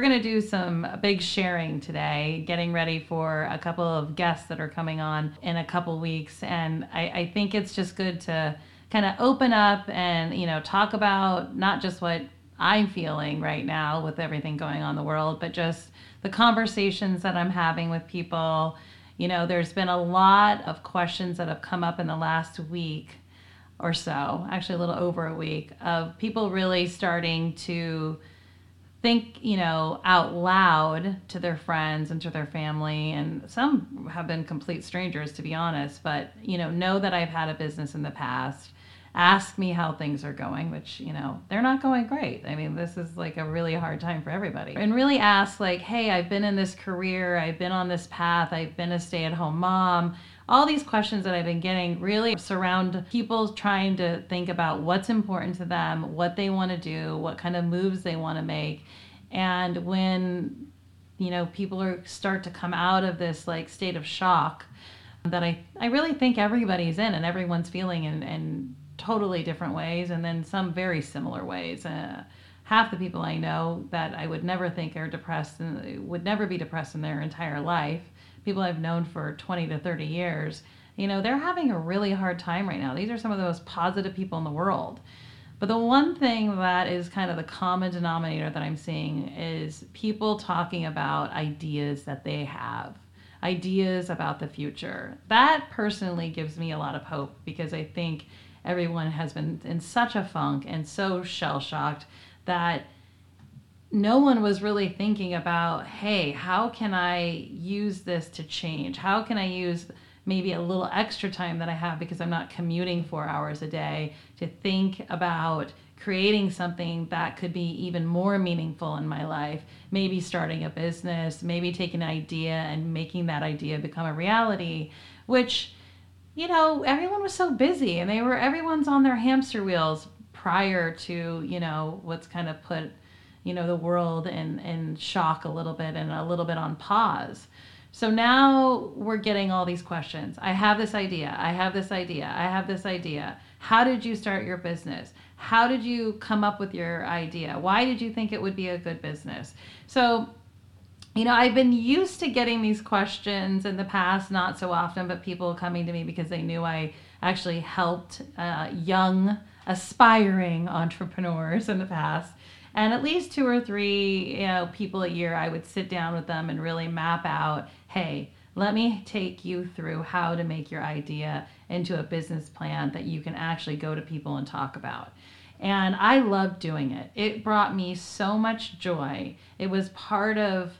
We're going to do some big sharing today, getting ready for a couple of guests that are coming on in a couple weeks. And I, I think it's just good to kind of open up and, you know, talk about not just what I'm feeling right now with everything going on in the world, but just the conversations that I'm having with people. You know, there's been a lot of questions that have come up in the last week or so, actually a little over a week, of people really starting to think, you know, out loud to their friends and to their family. And some have been complete strangers, to be honest, but, you know, know that I've had a business in the past. Ask me how things are going, which, you know, they're not going great. I mean, this is like a really hard time for everybody. And really ask, like, hey, I've been in this career, I've been on this path, I've been a stay at home mom all these questions that I've been getting really surround people trying to think about what's important to them, what they want to do, what kind of moves they want to make. And when you know people are start to come out of this like state of shock that I, I really think everybody's in and everyone's feeling in, in totally different ways and then some very similar ways. Uh, half the people I know that I would never think are depressed and would never be depressed in their entire life people I've known for 20 to 30 years, you know, they're having a really hard time right now. These are some of the most positive people in the world. But the one thing that is kind of the common denominator that I'm seeing is people talking about ideas that they have, ideas about the future. That personally gives me a lot of hope because I think everyone has been in such a funk and so shell shocked that no one was really thinking about, hey, how can I use this to change? How can I use maybe a little extra time that I have because I'm not commuting four hours a day to think about creating something that could be even more meaningful in my life? Maybe starting a business, maybe taking an idea and making that idea become a reality, which you know, everyone was so busy and they were everyone's on their hamster wheels prior to, you know, what's kind of put you know the world in in shock a little bit and a little bit on pause. So now we're getting all these questions. I have this idea. I have this idea. I have this idea. How did you start your business? How did you come up with your idea? Why did you think it would be a good business? So you know i've been used to getting these questions in the past not so often but people coming to me because they knew i actually helped uh, young aspiring entrepreneurs in the past and at least two or three you know people a year i would sit down with them and really map out hey let me take you through how to make your idea into a business plan that you can actually go to people and talk about. And i loved doing it. It brought me so much joy. It was part of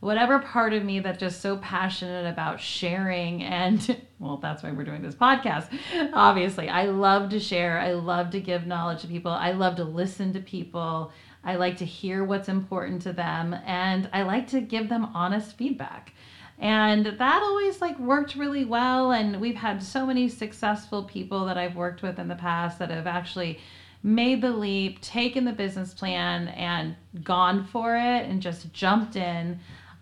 whatever part of me that's just so passionate about sharing and well that's why we're doing this podcast obviously. I love to share. I love to give knowledge to people. I love to listen to people I like to hear what's important to them and I like to give them honest feedback. And that always like worked really well and we've had so many successful people that I've worked with in the past that have actually made the leap, taken the business plan and gone for it and just jumped in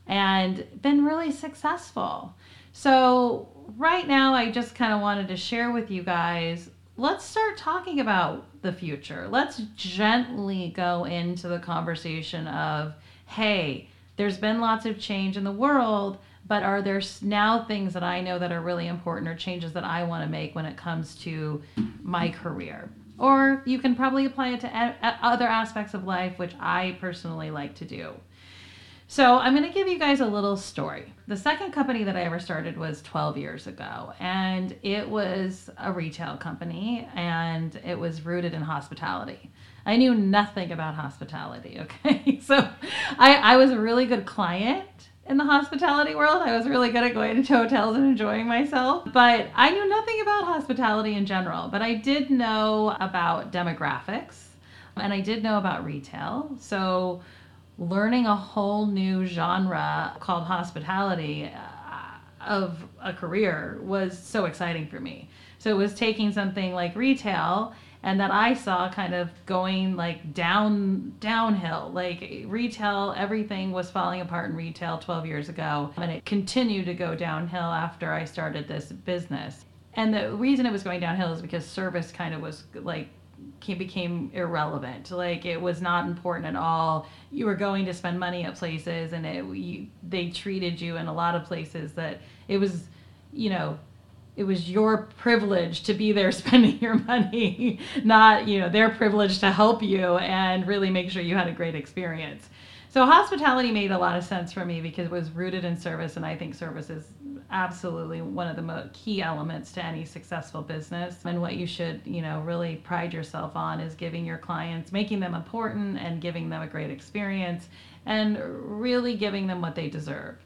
and been really successful. So, right now I just kind of wanted to share with you guys let's start talking about the future. Let's gently go into the conversation of, hey, there's been lots of change in the world, but are there now things that I know that are really important or changes that I want to make when it comes to my career? Or you can probably apply it to other aspects of life, which I personally like to do. So I'm going to give you guys a little story. The second company that I ever started was 12 years ago, and it was a retail company, and it was rooted in hospitality. I knew nothing about hospitality. Okay, so I, I was a really good client in the hospitality world. I was really good at going to hotels and enjoying myself, but I knew nothing about hospitality in general. But I did know about demographics and I did know about retail. So learning a whole new genre called hospitality uh, of a career was so exciting for me. So it was taking something like retail and that I saw kind of going like down downhill. Like retail, everything was falling apart in retail 12 years ago, and it continued to go downhill after I started this business. And the reason it was going downhill is because service kind of was like became irrelevant. Like it was not important at all. You were going to spend money at places, and it you, they treated you in a lot of places that it was, you know, it was your privilege to be there spending your money, not you know their privilege to help you and really make sure you had a great experience. So hospitality made a lot of sense for me because it was rooted in service, and I think service is absolutely one of the key elements to any successful business. And what you should, you know, really pride yourself on is giving your clients, making them important, and giving them a great experience, and really giving them what they deserve.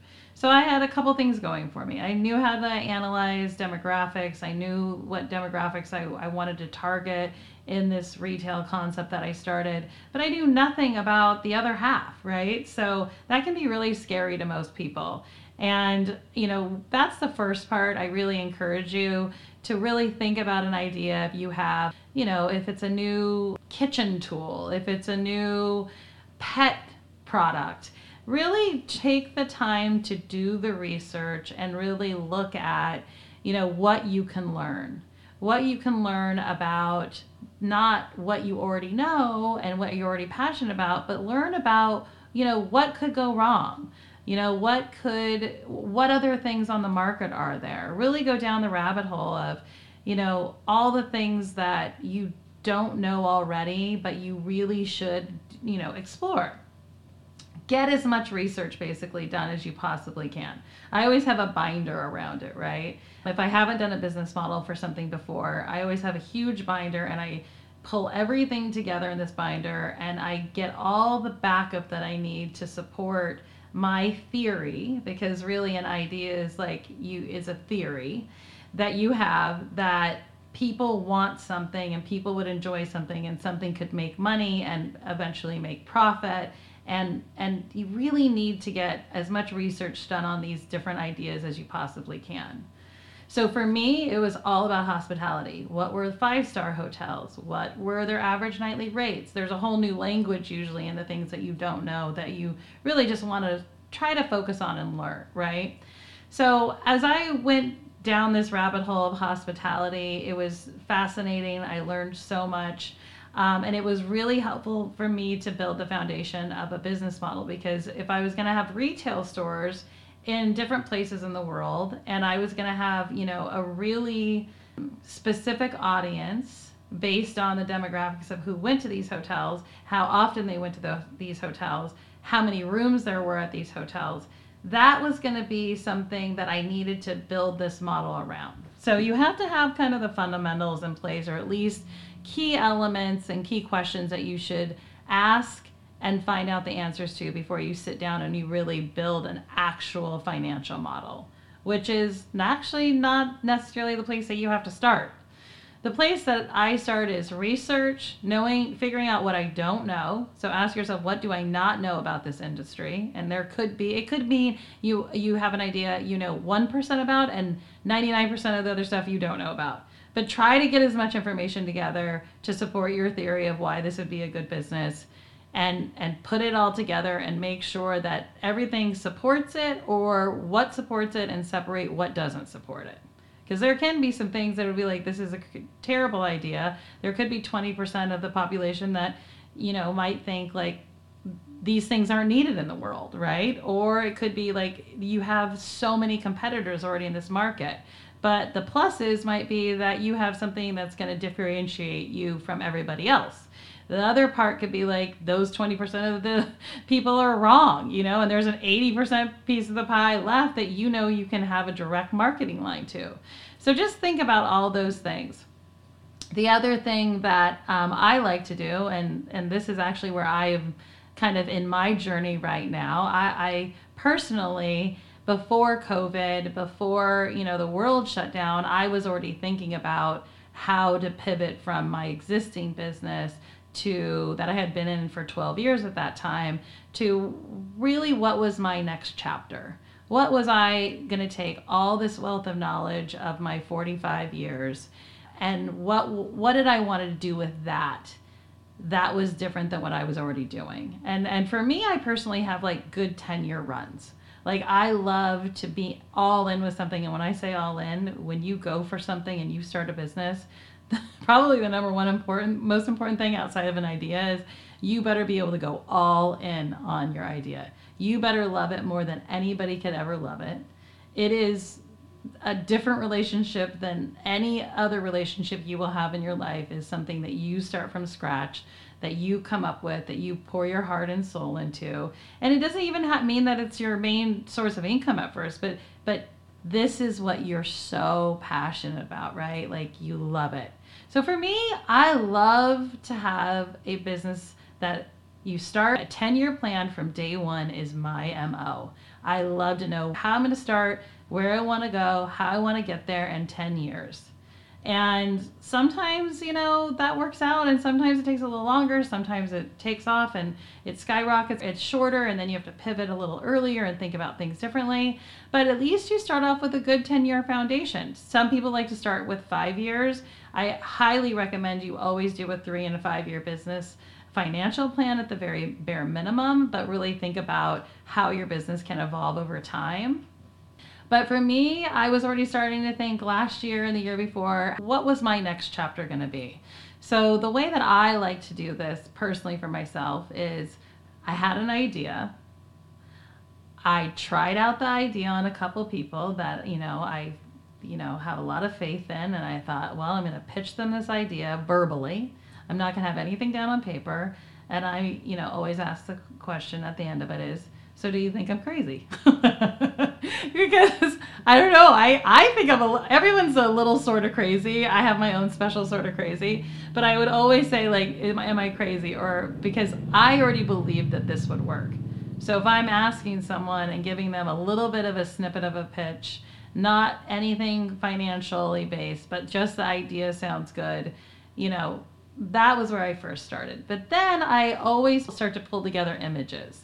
So I had a couple things going for me. I knew how to analyze demographics. I knew what demographics I, I wanted to target in this retail concept that I started, but I knew nothing about the other half, right? So that can be really scary to most people. And, you know, that's the first part. I really encourage you to really think about an idea if you have, you know, if it's a new kitchen tool, if it's a new pet product really take the time to do the research and really look at you know what you can learn. What you can learn about not what you already know and what you're already passionate about but learn about you know what could go wrong. You know what could what other things on the market are there? Really go down the rabbit hole of you know all the things that you don't know already but you really should you know explore get as much research basically done as you possibly can. I always have a binder around it, right? If I haven't done a business model for something before, I always have a huge binder and I pull everything together in this binder and I get all the backup that I need to support my theory because really an idea is like you is a theory that you have that people want something and people would enjoy something and something could make money and eventually make profit and and you really need to get as much research done on these different ideas as you possibly can. So for me it was all about hospitality. What were five star hotels? What were their average nightly rates? There's a whole new language usually in the things that you don't know that you really just want to try to focus on and learn right? So as i went down this rabbit hole of hospitality it was fascinating. I learned so much um, and it was really helpful for me to build the foundation of a business model because if I was going to have retail stores in different places in the world and I was going to have, you know, a really specific audience based on the demographics of who went to these hotels, how often they went to the, these hotels, how many rooms there were at these hotels, that was going to be something that I needed to build this model around. So you have to have kind of the fundamentals in place, or at least key elements and key questions that you should ask and find out the answers to before you sit down and you really build an actual financial model, which is actually not necessarily the place that you have to start. The place that I start is research, knowing, figuring out what I don't know. So ask yourself, what do I not know about this industry? And there could be, it could mean you you have an idea you know 1% about and 99% of the other stuff you don't know about but try to get as much information together to support your theory of why this would be a good business and and put it all together and make sure that everything supports it or what supports it and separate what doesn't support it. Because there can be some things that would be like this is a terrible idea. There could be 20% of the population that you know might think like these things aren't needed in the world right? Or it could be like you have so many competitors already in this market but the pluses might be that you have something that's going to differentiate you from everybody else. The other part could be like those 20% of the people are wrong, you know, and there's an 80% piece of the pie left that you know you can have a direct marketing line to. So just think about all those things. The other thing that um, I like to do, and, and this is actually where I'm kind of in my journey right now, I, I personally before COVID, before, you know, the world shut down, I was already thinking about how to pivot from my existing business to that I had been in for 12 years at that time to really what was my next chapter. What was I going to take all this wealth of knowledge of my 45 years and what what did I want to do with that? That was different than what I was already doing. And and for me I personally have like good 10 year runs like I love to be all in with something and when I say all in, when you go for something and you start a business, probably the number one important, most important thing outside of an idea is you better be able to go all in on your idea. You better love it more than anybody could ever love it. It is a different relationship than any other relationship you will have in your life is something that you start from scratch that you come up with that you pour your heart and soul into. And it doesn't even mean that it's your main source of income at first but but this is what you're so passionate about right? Like you love it. So for me i love to have a business that you start a 10 year plan from day one is my mo i love to know how i'm going to start where I want to go, how I want to get there in 10 years. And sometimes, you know, that works out, and sometimes it takes a little longer. Sometimes it takes off and it skyrockets. It's shorter, and then you have to pivot a little earlier and think about things differently. But at least you start off with a good 10 year foundation. Some people like to start with five years. I highly recommend you always do a three and a five year business financial plan at the very bare minimum, but really think about how your business can evolve over time. But for me, I was already starting to think last year and the year before, what was my next chapter going to be? So the way that I like to do this personally for myself is I had an idea. I tried out the idea on a couple people that, you know, I you know, have a lot of faith in and I thought, well, I'm going to pitch them this idea verbally. I'm not going to have anything down on paper. And I, you know, always ask the question at the end of it is, so do you think I'm crazy? because I don't know. I, I think I'm a, everyone's a little sort of crazy. I have my own special sort of crazy, but I would always say like, am I, am I crazy? Or because I already believed that this would work. So if I'm asking someone and giving them a little bit of a snippet of a pitch, not anything financially based, but just the idea sounds good, you know, that was where I first started. But then I always start to pull together images.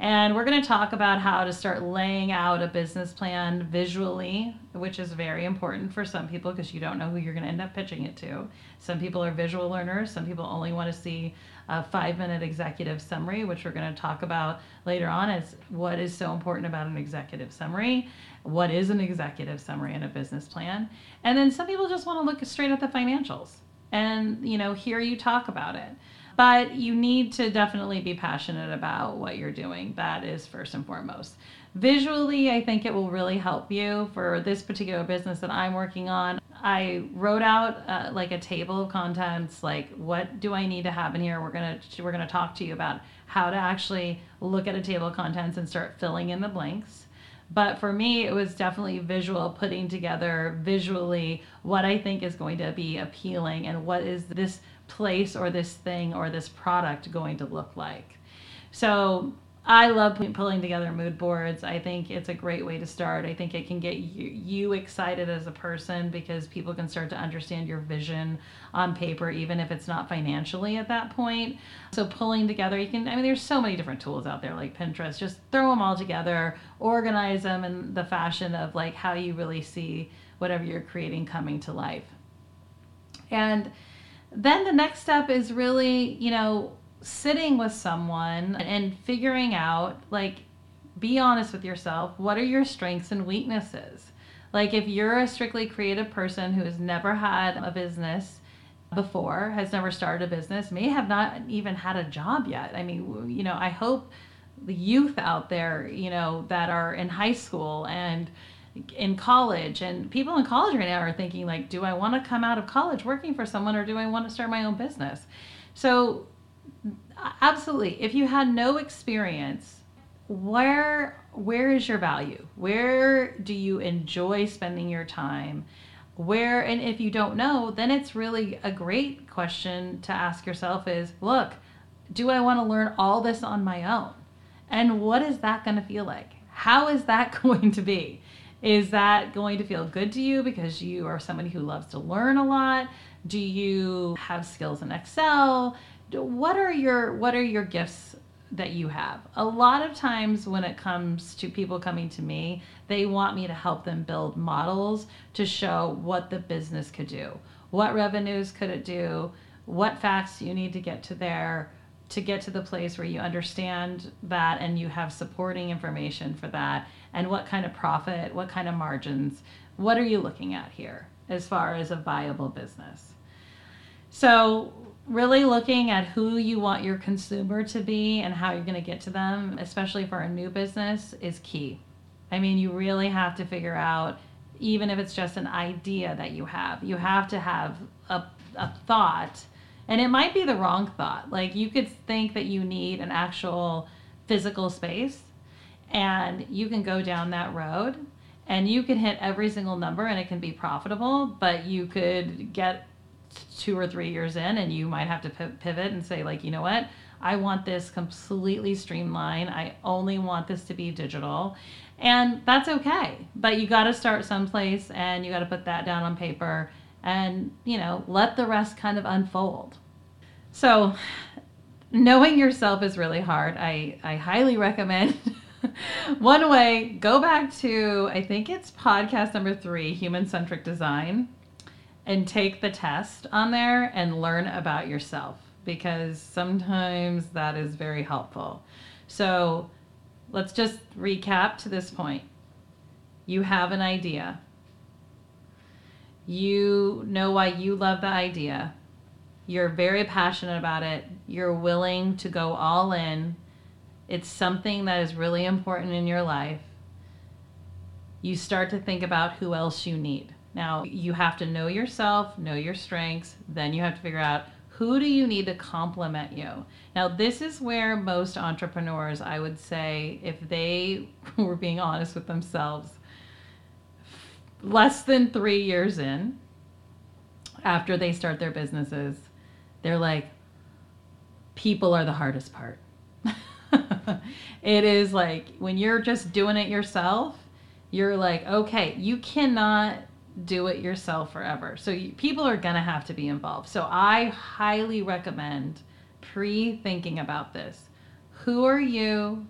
And we're going to talk about how to start laying out a business plan visually, which is very important for some people because you don't know who you're going to end up pitching it to. Some people are visual learners, some people only want to see a five minute executive summary, which we're going to talk about later on. Is what is so important about an executive summary? What is an executive summary in a business plan? And then some people just want to look straight at the financials and you know hear you talk about it but you need to definitely be passionate about what you're doing. That is first and foremost. Visually, I think it will really help you for this particular business that I'm working on. I wrote out uh, like a table of contents, like what do I need to have in here? We're gonna we're gonna talk to you about how to actually look at a table of contents and start filling in the blanks. But for me, it was definitely visual, putting together visually what I think is going to be appealing and what is this place or this thing or this product going to look like. So I love pulling together mood boards. I think it's a great way to start. I think it can get you, you, excited as a person because people can start to understand your vision on paper, even if it's not financially at that point. So, pulling together, you can, I mean, there's so many different tools out there like Pinterest. Just throw them all together, organize them in the fashion of like how you really see whatever you're creating coming to life. And then the next step is really, you know, sitting with someone and figuring out, like, be honest with yourself. What are your strengths and weaknesses? Like, if you're a strictly creative person who has never had a business before, has never started a business, may have not even had a job yet. I mean, you know, I hope the youth out there, you know, that are in high school and in college and people in college right now are thinking like do i want to come out of college working for someone or do i want to start my own business? So absolutely if you had no experience where where is your value? Where do you enjoy spending your time? Where and if you don't know then it's really a great question to ask yourself is look do i want to learn all this on my own? And what is that going to feel like? How is that going to be is that going to feel good to you because you are somebody who loves to learn a lot? Do you have skills in Excel? What are your what are your gifts that you have? A lot of times when it comes to people coming to me, they want me to help them build models to show what the business could do. What revenues could it do? What facts you need to get to there to get to the place where you understand that and you have supporting information for that and what kind of profit, what kind of margins, what are you looking at here as far as a viable business? So, really looking at who you want your consumer to be and how you're going to get to them, especially for a new business, is key. I mean, you really have to figure out, even if it's just an idea that you have, you have to have a, a thought. And it might be the wrong thought. Like, you could think that you need an actual physical space, and you can go down that road and you can hit every single number and it can be profitable, but you could get two or three years in and you might have to pivot and say like you know what? I want this completely streamlined. I only want this to be digital. And that's okay but you got to start someplace and you got to put that down on paper and you know let the rest kind of unfold. So knowing yourself is really hard. I i highly recommend one way go back to i think it's podcast number three human centric design and take the test on there and learn about yourself because sometimes that is very helpful. So let's just recap to this point. You have an idea. You know why you love the idea. You're very passionate about it. You're willing to go all in. It's something that is really important in your life. You start to think about who else you need. Now, you have to know yourself, know your strengths, then you have to figure out who do you need to complement you. Now, this is where most entrepreneurs, I would say, if they were being honest with themselves, less than three years in, after they start their businesses, they're like, people are the hardest part. it is like when you're just doing it yourself, you're like, okay, you cannot do it yourself forever. So you, people are going to have to be involved. So I highly recommend pre thinking about this. Who are you?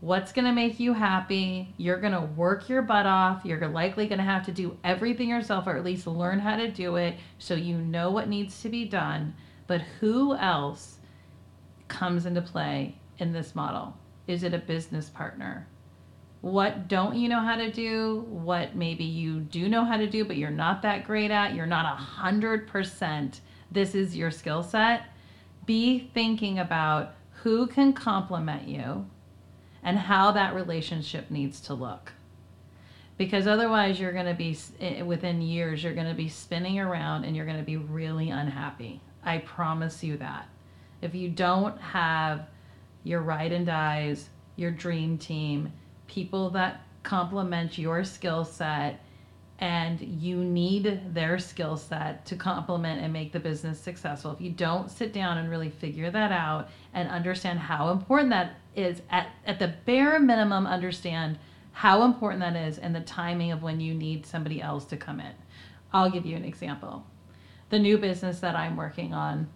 What's going to make you happy? You're going to work your butt off. You're likely going to have to do everything yourself or at least learn how to do it so you know what needs to be done. But who else comes into play in this model? Is it a business partner? what don't you know how to do? What maybe you do know how to do but you're not that great at? You're not a hundred percent this is your skill set? Be thinking about who can complement you and how that relationship needs to look. Because otherwise you're going to be eh, within years you're going to be spinning around and you're going to be really unhappy. I promise you that. If you don't have your ride and dies your dream team people that complement your skill set and you need their skill set to complement and make the business successful. If you don't sit down and really figure that out and understand how important that is, at, at the bare minimum, understand how important that is and the timing of when you need somebody else to come in. I'll give you an example. The new business that I'm working on,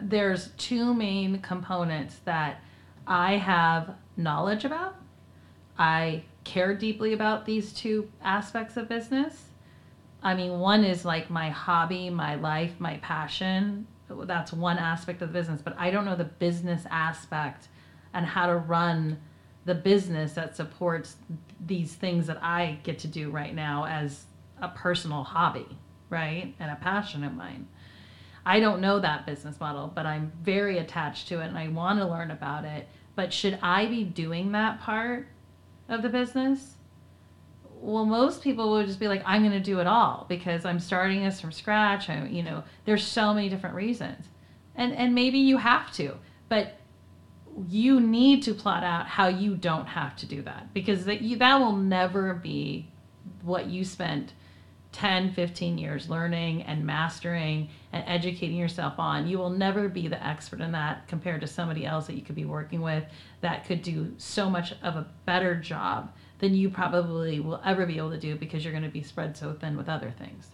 there's two main components that I have knowledge about I care deeply about these two aspects of business. I mean, one is like my hobby, my life, my passion. That's one aspect of the business, but I don't know the business aspect and how to run the business that supports these things that I get to do right now as a personal hobby, right? And a passion of mine. I don't know that business model, but I'm very attached to it and I want to learn about it. But should I be doing that part? of the business, well, most people would just be like, I'm going to do it all because I'm starting this from scratch. I, you know, there's so many different reasons. And, and maybe you have to, but you need to plot out how you don't have to do that because that, you, that will never be what you spent 10, 15 years learning and mastering and educating yourself on. You will never be the expert in that compared to somebody else that you could be working with that could do so much of a better job than you probably will ever be able to do because you're going to be spread so thin with other things.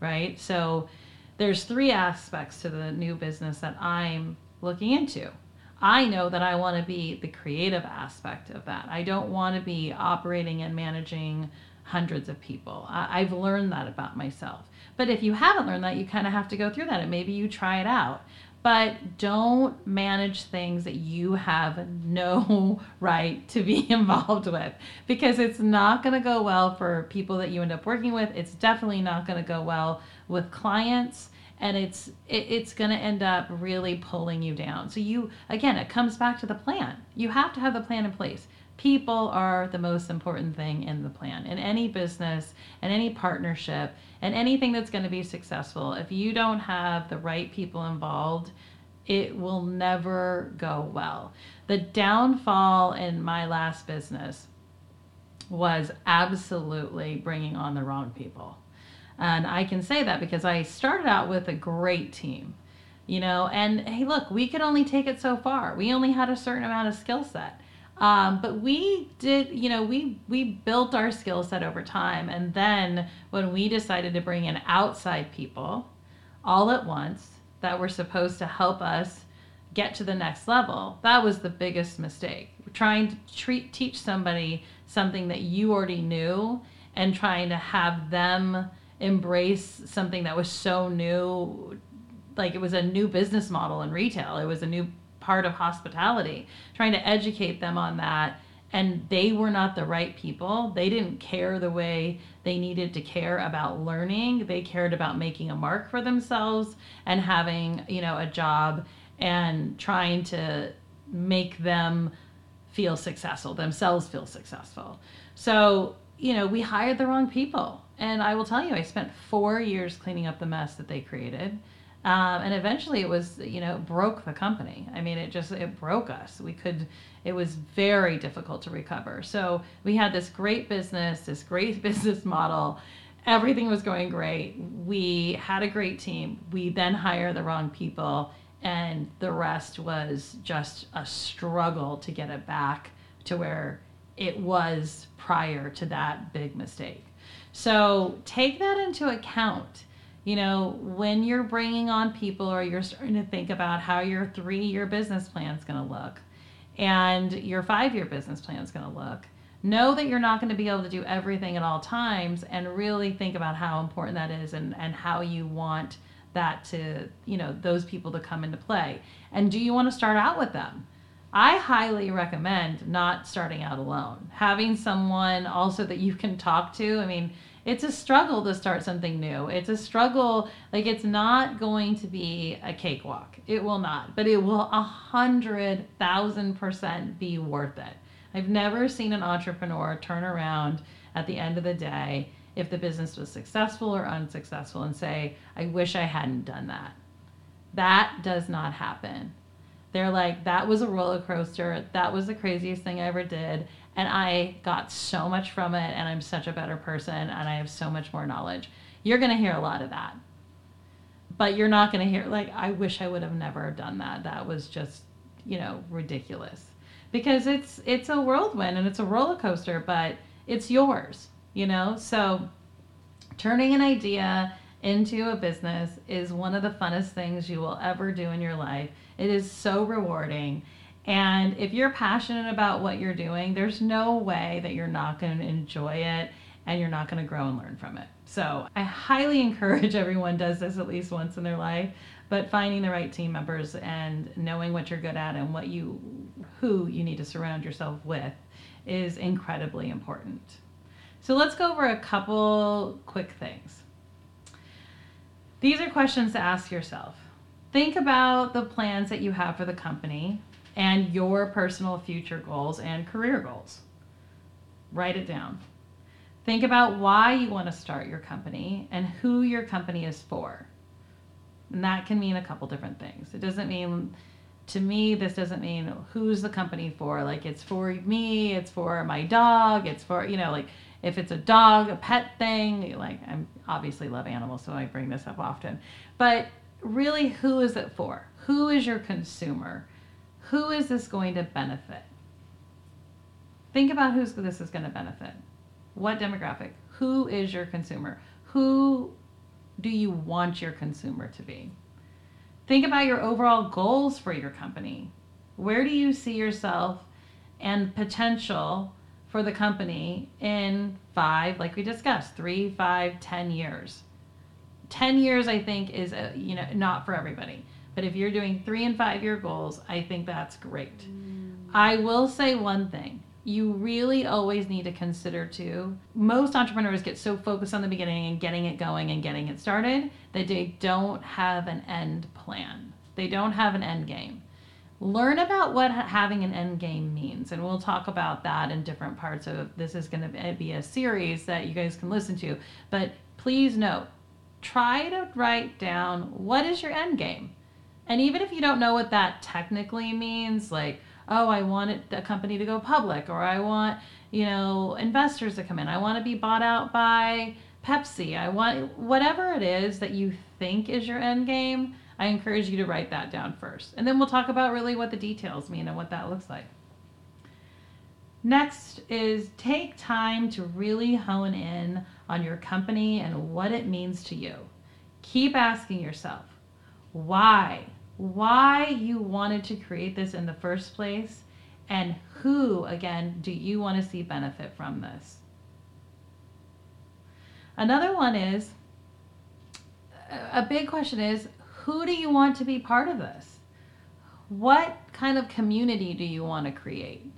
Right? So there's three aspects to the new business that I'm looking into. I know that I want to be the creative aspect of that. I don't want to be operating and managing hundreds of people. I, have learned that about myself. But if you haven't learned that, you kind of have to go through that and maybe you try it out. But don't manage things that you have no right to be involved with because it's not going to go well for people that you end up working with. It's definitely not going to go well with clients and it's it, it's going to end up really pulling you down so you again it comes back to the plan you have to have the plan in place people are the most important thing in the plan in any business and any partnership and anything that's going to be successful if you don't have the right people involved it will never go well the downfall in my last business was absolutely bringing on the wrong people and I can say that because I started out with a great team, you know, and hey, look, we could only take it so far. We only had a certain amount of skill set. Um, but we did, you know, we we built our skill set over time, and then when we decided to bring in outside people, all at once that were supposed to help us get to the next level, that was the biggest mistake. Trying to treat teach somebody something that you already knew, and trying to have them embrace something that was so new like it was a new business model in retail it was a new part of hospitality trying to educate them on that. And they were not the right people. They didn't care the way they needed to care about learning. They cared about making a mark for themselves and having you know a job and trying to make them feel successful themselves feel successful. So you know we hired the wrong people. And I will tell you, I spent four years cleaning up the mess that they created. Um, and eventually it was, you know, broke the company. I mean, it just, it broke us. We could, it was very difficult to recover. So we had this great business, this great business model. Everything was going great. We had a great team. We then hired the wrong people, and the rest was just a struggle to get it back to where it was prior to that big mistake. So take that into account. You know, when you're bringing on people or you're starting to think about how your three year business plan is going to look and your five year business plan is going to look, know that you're not going to be able to do everything at all times and really think about how important that is and, and how you want that to, you know, those people to come into play. And do you want to start out with them? I highly recommend not starting out alone. Having someone also that you can talk to. I mean, it's a struggle to start something new. It's a struggle. Like it's not going to be a cakewalk. It will not, but it will a hundred thousand percent be worth it. I've never seen an entrepreneur turn around at the end of the day if the business was successful or unsuccessful and say, I wish I hadn't done that. That does not happen. They're like, that was a roller coaster. That was the craziest thing I ever did. And I got so much from it. And I'm such a better person. And I have so much more knowledge. You're going to hear a lot of that. But you're not going to hear, like, I wish I would have never done that. That was just, you know, ridiculous. Because it's it's a whirlwind and it's a roller coaster, but it's yours, you know? So turning an idea into a business is one of the funnest things you will ever do in your life. It is so rewarding. And if you're passionate about what you're doing, there's no way that you're not going to enjoy it and you're not going to grow and learn from it. So I highly encourage everyone does this at least once in their life, but finding the right team members and knowing what you're good at and what you who you need to surround yourself with is incredibly important. So let's go over a couple quick things. These are questions to ask yourself. Think about the plans that you have for the company and your personal future goals and career goals. Write it down. Think about why you want to start your company and who your company is for. And that can mean a couple different things. It doesn't mean, to me, this doesn't mean who's the company for. Like it's for me, it's for my dog, it's for, you know, like if it's a dog, a pet thing, like I'm obviously love animals, so I bring this up often. But really, who is it for? Who is your consumer? Who is this going to benefit? Think about who this is going to benefit. What demographic? Who is your consumer? Who do you want your consumer to be? Think about your overall goals for your company. Where do you see yourself and potential for the company in five, like we discussed, three, five, ten years. Ten years, I think, is a, you know not for everybody. But if you're doing three and five year goals, I think that's great. Mm. I will say one thing: you really always need to consider too. Most entrepreneurs get so focused on the beginning and getting it going and getting it started that they don't have an end plan. They don't have an end game. Learn about what having an end game means, and we'll talk about that in different parts of this. Is going to be a series that you guys can listen to, but please note try to write down what is your end game. And even if you don't know what that technically means, like, oh, I want a company to go public, or I want, you know, investors to come in, I want to be bought out by Pepsi, I want whatever it is that you think is your end game, I encourage you to write that down first. And then we'll talk about really what the details mean and what that looks like. Next is take time to really hone in on your company and what it means to you. Keep asking yourself why, why you wanted to create this in the first place, and who, again, do you want to see benefit from this? Another one is a big question is who do you want to be part of this? What kind of community do you want to create?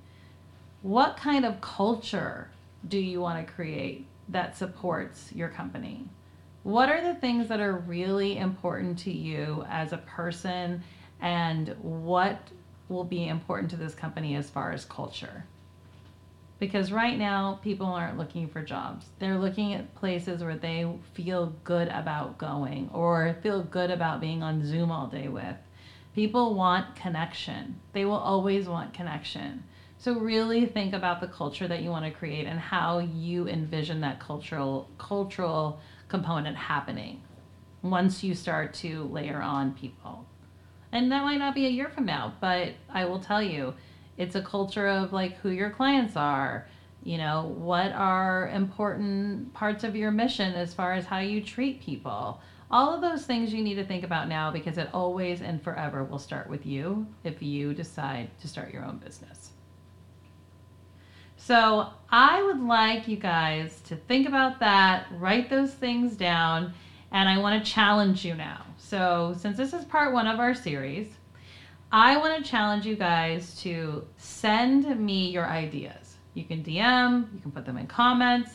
What kind of culture do you want to create that supports your company? What are the things that are really important to you as a person, and what will be important to this company as far as culture? Because right now, people aren't looking for jobs. They're looking at places where they feel good about going or feel good about being on Zoom all day with. People want connection, they will always want connection. So really think about the culture that you want to create and how you envision that cultural cultural component happening once you start to layer on people. And that might not be a year from now, but I will tell you, it's a culture of like who your clients are, you know, what are important parts of your mission as far as how you treat people. All of those things you need to think about now because it always and forever will start with you if you decide to start your own business. So I would like you guys to think about that, write those things down, and I want to challenge you now. So, since this is part one of our series, I want to challenge you guys to send me your ideas. You can DM, you can put them in comments.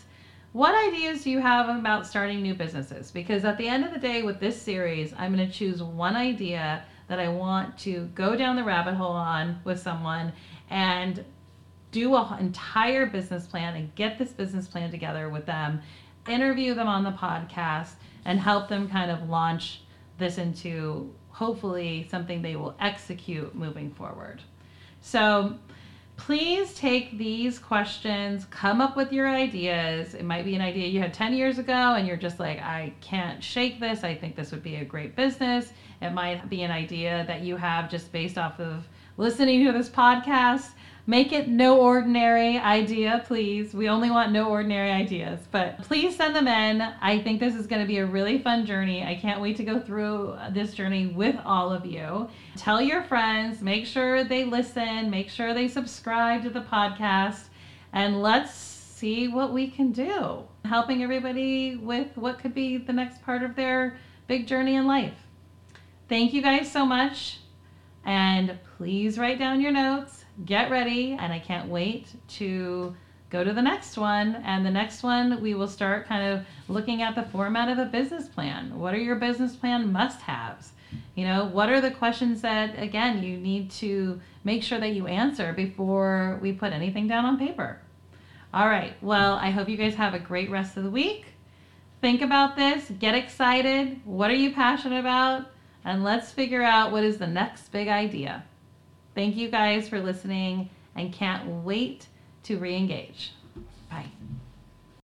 What ideas do you have about starting new businesses? Because at the end of the day, with this series, I'm going to choose one idea that I want to go down the rabbit hole on with someone and do an entire business plan and get this business plan together with them, interview them on the podcast, and help them kind of launch this into hopefully something they will execute moving forward. So please take these questions, come up with your ideas. It might be an idea you had 10 years ago and you're just like, I can't shake this. I think this would be a great business. It might be an idea that you have just based off of listening to this podcast Make it no ordinary idea, please. We only want no ordinary ideas, but please send them in. I think this is going to be a really fun journey. I can't wait to go through this journey with all of you. Tell your friends, make sure they listen, make sure they subscribe to the podcast, and let's see what we can do. Helping everybody with what could be the next part of their big journey in life. Thank you guys so much. And please write down your notes get ready, and I can't wait to go to the next one. And the next one, we will start kind of looking at the format of a business plan. What are your business plan must haves? You know, what are the questions that, again, you need to make sure that you answer before we put anything down on paper? All right. Well, I hope you guys have a great rest of the week. Think about this, get excited. What are you passionate about? And let's figure out what is the next big idea. Thank you guys for listening and can't wait to re engage. Bye.